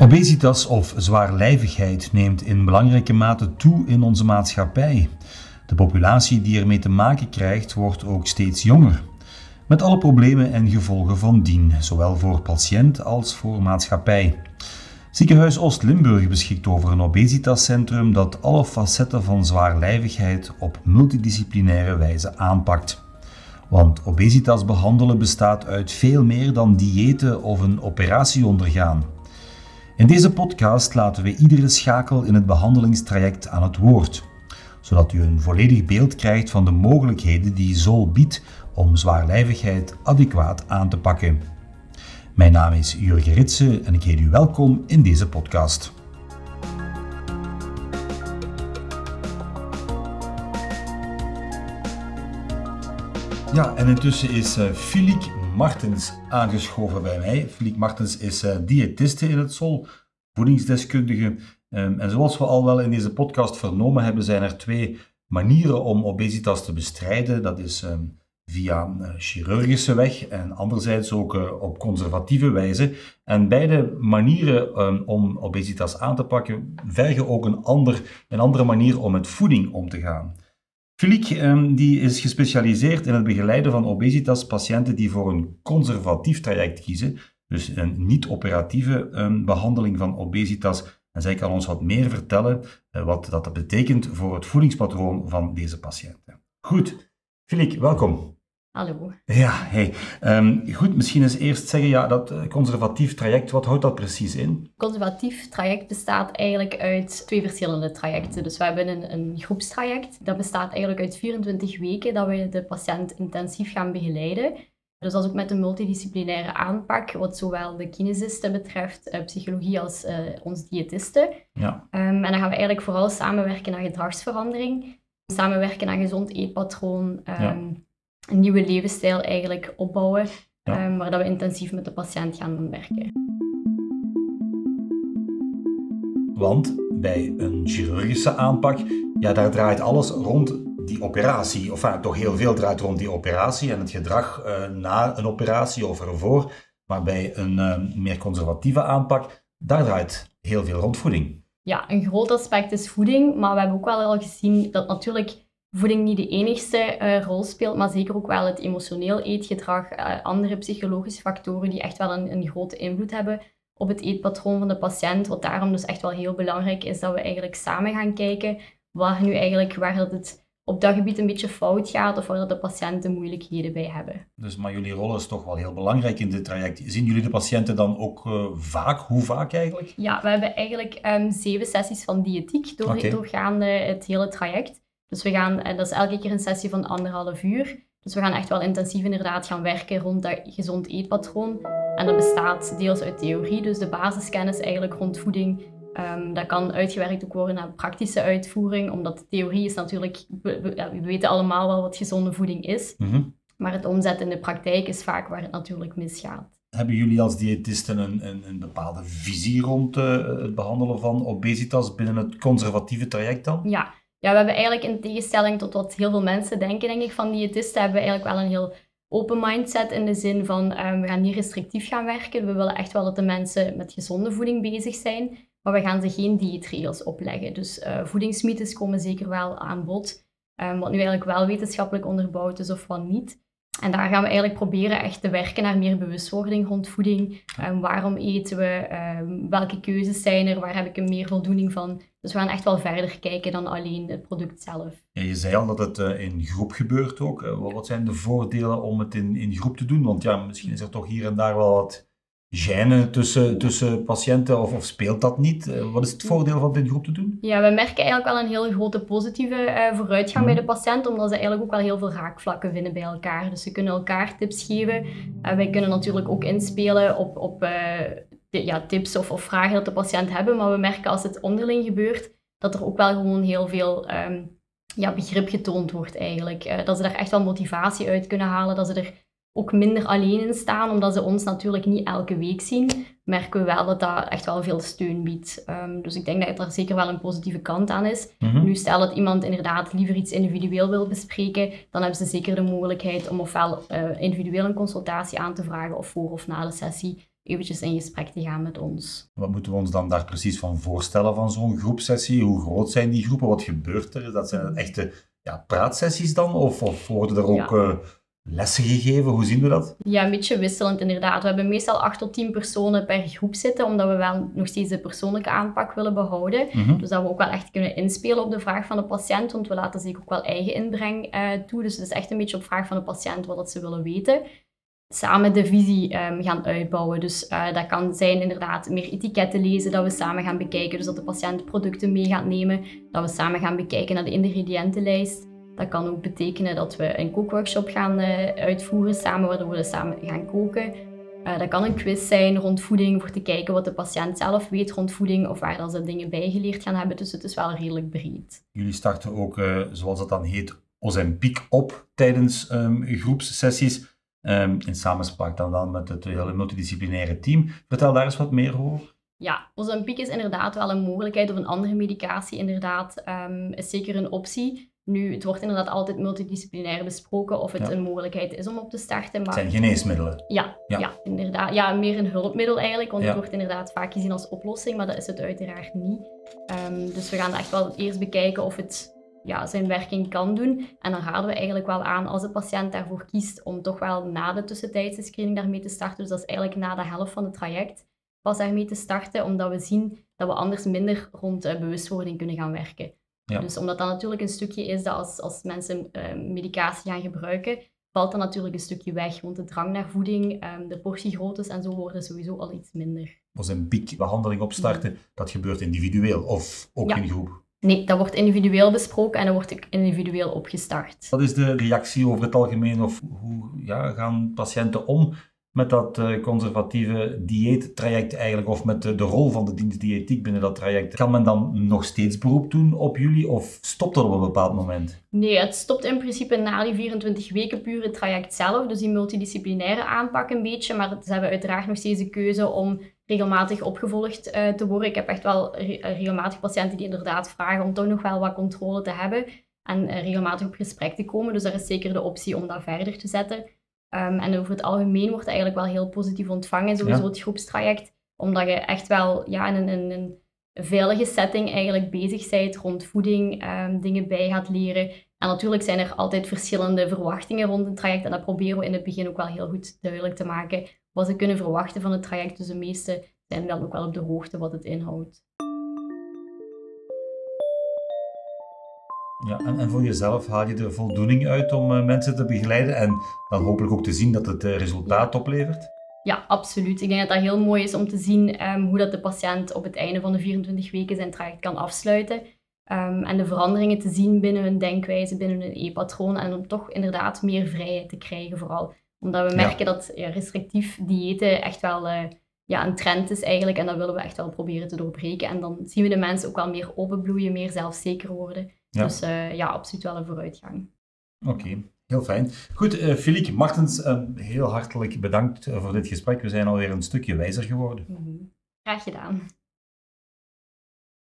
Obesitas of zwaarlijvigheid neemt in belangrijke mate toe in onze maatschappij. De populatie die ermee te maken krijgt wordt ook steeds jonger. Met alle problemen en gevolgen van dien, zowel voor patiënt als voor maatschappij. Ziekenhuis Oost-Limburg beschikt over een obesitascentrum dat alle facetten van zwaarlijvigheid op multidisciplinaire wijze aanpakt. Want obesitas behandelen bestaat uit veel meer dan diëten of een operatie ondergaan. In deze podcast laten we iedere schakel in het behandelingstraject aan het woord, zodat u een volledig beeld krijgt van de mogelijkheden die ZOL biedt om zwaarlijvigheid adequaat aan te pakken. Mijn naam is Jurgen Ritsen en ik heet u welkom in deze podcast. Ja, en intussen is uh, Philippe Martens aangeschoven bij mij. Philippe Martens is uh, diëtiste in het SOL, voedingsdeskundige. Um, en zoals we al wel in deze podcast vernomen hebben, zijn er twee manieren om obesitas te bestrijden. Dat is um, via een eh, chirurgische weg en anderzijds ook uh, op conservatieve wijze. En beide manieren um, om obesitas aan te pakken vergen ook een, ander, een andere manier om met voeding om te gaan. Philippe um, die is gespecialiseerd in het begeleiden van obesitas-patiënten die voor een conservatief traject kiezen, dus een niet-operatieve um, behandeling van obesitas. En zij kan ons wat meer vertellen uh, wat dat betekent voor het voedingspatroon van deze patiënten. Goed, Philippe, welkom. Hallo. Ja, hey. Um, goed, misschien eens eerst zeggen, ja, dat uh, conservatief traject, wat houdt dat precies in? Conservatief traject bestaat eigenlijk uit twee verschillende trajecten. Dus we hebben een, een groepstraject. Dat bestaat eigenlijk uit 24 weken dat we de patiënt intensief gaan begeleiden. Dus dat is ook met een multidisciplinaire aanpak, wat zowel de kinesisten betreft, uh, psychologie als uh, ons diëtisten. Ja. Um, en dan gaan we eigenlijk vooral samenwerken aan gedragsverandering, samenwerken aan gezond eetpatroon, um, ja een nieuwe levensstijl eigenlijk opbouwen, ja. um, waar dat we intensief met de patiënt gaan werken. Want bij een chirurgische aanpak, ja, daar draait alles rond die operatie. Of enfin, toch heel veel draait rond die operatie en het gedrag uh, na een operatie of ervoor. Maar bij een uh, meer conservatieve aanpak, daar draait heel veel rond voeding. Ja, een groot aspect is voeding, maar we hebben ook wel al gezien dat natuurlijk voeding niet de enigste uh, rol speelt, maar zeker ook wel het emotioneel eetgedrag, uh, andere psychologische factoren die echt wel een, een, grote invloed hebben op het eetpatroon van de patiënt. Wat daarom dus echt wel heel belangrijk is dat we eigenlijk samen gaan kijken waar nu eigenlijk, waar dat het op dat gebied een beetje fout gaat of waar dat de patiënten moeilijkheden bij hebben. Dus, maar jullie rol is toch wel heel belangrijk in dit traject. Zien jullie de patiënten dan ook uh, vaak? Hoe vaak eigenlijk? Ja, we hebben eigenlijk um, zeven sessies van diëtiek door, okay. doorgaande het hele traject. Dus we gaan, en dat is elke keer een sessie van anderhalf uur. Dus we gaan echt wel intensief inderdaad gaan werken rond dat gezond eetpatroon. En dat bestaat deels uit theorie, dus de basiskennis eigenlijk rond voeding. Um, dat kan uitgewerkt ook worden naar praktische uitvoering, omdat theorie is natuurlijk, we, weten allemaal wel wat gezonde voeding is. Mm -hmm. Maar het omzetten in de praktijk is vaak waar het natuurlijk misgaat. Hebben jullie als diëtisten een, een, een bepaalde visie rond uh, het behandelen van obesitas binnen het conservatieve traject dan? Ja, ja, we hebben eigenlijk in tegenstelling tot wat heel veel mensen denken, denk ik, van diëtisten, hebben we eigenlijk wel een heel open mindset in de zin van um, we gaan niet restrictief gaan werken. We willen echt wel dat de mensen met gezonde voeding bezig zijn, maar we gaan ze geen dieetregels opleggen. Dus uh, voedingsmythes komen zeker wel aan bod, um, wat nu eigenlijk wel wetenschappelijk onderbouwd is of wat niet. En daar gaan we eigenlijk proberen echt te werken naar meer bewustwording rond voeding. Um, waarom eten we? Um, welke keuzes zijn er? Waar heb ik er meer voldoening van? Dus we gaan echt wel verder kijken dan alleen het product zelf. Ja, je zei al dat het uh, in groep gebeurt ook. Uh, wat zijn de voordelen om het in, in groep te doen? Want ja, misschien is er toch hier en daar wel wat gêne tussen, tussen patiënten of, of speelt dat niet? Uh, wat is het voordeel van dit groep te doen? Ja, we merken eigenlijk wel een hele grote positieve uh, vooruitgang mm. bij de patiënt, omdat ze eigenlijk ook wel heel veel raakvlakken vinden bij elkaar. Dus ze kunnen elkaar tips geven. Uh, wij kunnen natuurlijk ook inspelen op, op de, ja, tips of, of vragen dat de patiënt hebben, maar we merken als het onderling gebeurt, dat er ook wel gewoon heel veel um, ja, begrip getoond wordt eigenlijk. dat ze daar echt wel motivatie uit kunnen halen, dat ze er ook minder alleen in staan, omdat ze ons natuurlijk niet elke week zien, merken we wel dat dat echt wel veel steun biedt. Um, dus ik denk dat er zeker wel een positieve kant aan is. Mm-hmm. Nu stel dat iemand inderdaad liever iets individueel wil bespreken, dan hebben ze zeker de mogelijkheid om ofwel uh, individueel een consultatie aan te vragen of voor of na de sessie eventjes in gesprek te gaan met ons. Wat moeten we ons dan daar precies van voorstellen van zo'n groepsessie? Hoe groot zijn die groepen? Wat gebeurt er? Dat zijn echte ja, praatsessies dan? Of, of worden er ook eh, lessen gegeven? Hoe zien we dat? Ja, een beetje wisselend inderdaad. We hebben meestal 8 tot 10 personen per groep zitten, omdat we wel nog steeds de persoonlijke aanpak willen behouden. Mhm. Dus dat we ook wel echt kunnen inspelen op de vraag van de patiënt, want we laten zich ook wel eigen inbreng eh, toe. Dus het is echt een beetje op vraag van de patiënt wat dat ze willen weten. Samen de visie ehm, gaan uitbouwen. Dus eh, dat kan zijn inderdaad meer etiketten lezen, dat we samen gaan bekijken. Dus dat de patiënt producten mee gaat nemen, dat we samen gaan bekijken naar de ingrediëntenlijst. Dat kan ook betekenen dat we een kookworkshop gaan eh, uitvoeren samen, waardoor we samen gaan koken. Eh, dat kan een quiz zijn rond voeding, voor te kijken wat de patiënt zelf weet rond voeding of waar dat ze dingen bijgeleerd gaan hebben. Dus het is wel redelijk breed. Jullie starten ook, eh, zoals dat dan heet, Ozempiek op tijdens ehm, groepssessies. ehm, in samenspraak dan, dan met het hele multidisciplinaire team. Vertel daar eens wat meer over. Ja, Ozempic is inderdaad wel een mogelijkheid, of een andere medicatie inderdaad, ehm, is zeker een optie. Nu, het wordt inderdaad altijd multidisciplinair besproken of het Ja. een mogelijkheid is om op te starten. Het Maar zijn geneesmiddelen. ja, Ja. ja. inderdaad. Ja, meer een hulpmiddel eigenlijk, want Ja. het wordt inderdaad vaak gezien als oplossing, maar dat is het uiteraard niet. Ehm, dus we gaan echt wel eerst bekijken of het ja, zijn werking kan doen. En dan raden we eigenlijk wel aan als de patiënt daarvoor kiest om toch wel na de tussentijdse screening daarmee te starten. Dus dat is eigenlijk na de helft van het traject pas daarmee te starten, omdat we zien dat we anders minder rond eh, bewustwording kunnen gaan werken. Ja. Dus omdat dat natuurlijk een stukje is dat als, als mensen eh, medicatie gaan gebruiken, valt dat natuurlijk een stukje weg. Want de drang naar voeding, ehm, de portiegroottes en zo worden sowieso al iets minder. Ozempiek behandeling opstarten, dat gebeurt individueel of ook Ja. in groep. Nee, dat wordt individueel besproken en dat wordt individueel opgestart. Wat is de reactie over het algemeen of hoe ja, gaan patiënten om met dat eh, conservatieve dieettraject eigenlijk of met de, rol van de dienst binnen dat traject? Kan men dan nog steeds beroep doen op jullie of stopt dat op een bepaald moment? Nee, het stopt in principe na die 24 weken puur het traject zelf, dus die multidisciplinaire aanpak een beetje. Maar ze hebben uiteraard nog steeds de keuze om regelmatig opgevolgd eh, te worden. Ik heb echt wel eh, regelmatig patiënten die inderdaad vragen om toch nog wel wat controle te hebben en regelmatig op gesprek te komen. Dus daar is zeker de optie om dat verder te zetten. Ehm, en over het algemeen wordt het eigenlijk wel heel positief ontvangen, sowieso Ja. het groepstraject, omdat je echt wel ja, in een, in een veilige setting eigenlijk bezig bent rond voeding, ehm, dingen bij gaat leren. En natuurlijk zijn er altijd verschillende verwachtingen rond een traject. En dat proberen we in het begin ook wel heel goed duidelijk te maken. Wat ze kunnen verwachten van het traject. Dus de meesten zijn dan ook wel op de hoogte wat het inhoudt. Ja, en, en voor jezelf haal je er voldoening uit om eh, mensen te begeleiden en dan hopelijk ook te zien dat het eh, resultaat oplevert? Ja, absoluut. Ik denk dat dat heel mooi is om te zien ehm, hoe dat de patiënt op het einde van de 24 weken zijn traject kan afsluiten. Ehm, en de veranderingen te zien binnen hun denkwijze, binnen hun e-patroon. En om toch inderdaad meer vrijheid te krijgen vooral. Omdat we Ja. merken dat ja, restrictief diëten echt wel eh, ja, een trend is eigenlijk. En dat willen we echt wel proberen te doorbreken. En dan zien we de mensen ook wel meer openbloeien, meer zelfzeker worden. Ja. Dus eh, ja, absoluut wel een vooruitgang. Oké, heel fijn. Goed, Filiek Martens, eh, heel hartelijk bedankt voor dit gesprek. We zijn alweer een stukje wijzer geworden. Mhm. Graag gedaan.